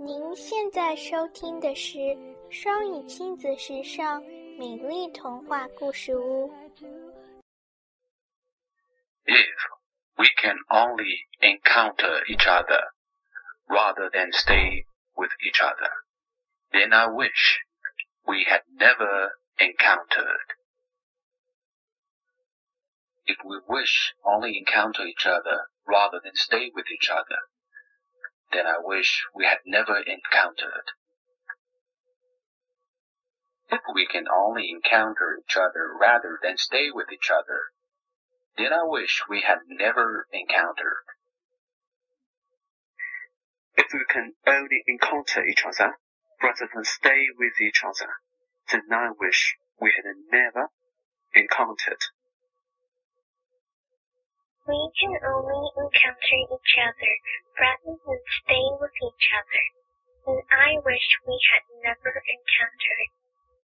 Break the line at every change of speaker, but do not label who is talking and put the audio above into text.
您现在收听的是双语亲子时尚美丽童话故事屋。
If we can only encounter each other rather than stay with each other, then I wish we had never encountered. If we wish only encounter each other rather than stay with each other, then I wish we had never encountered. If we can only encounter each other rather than stay with each other, then I wish we had never encountered.
If we can only encounter each other rather than stay with each other, then I wish we had never encountered.
We can only encounter each other rather than stay with each other, and I wish we had never.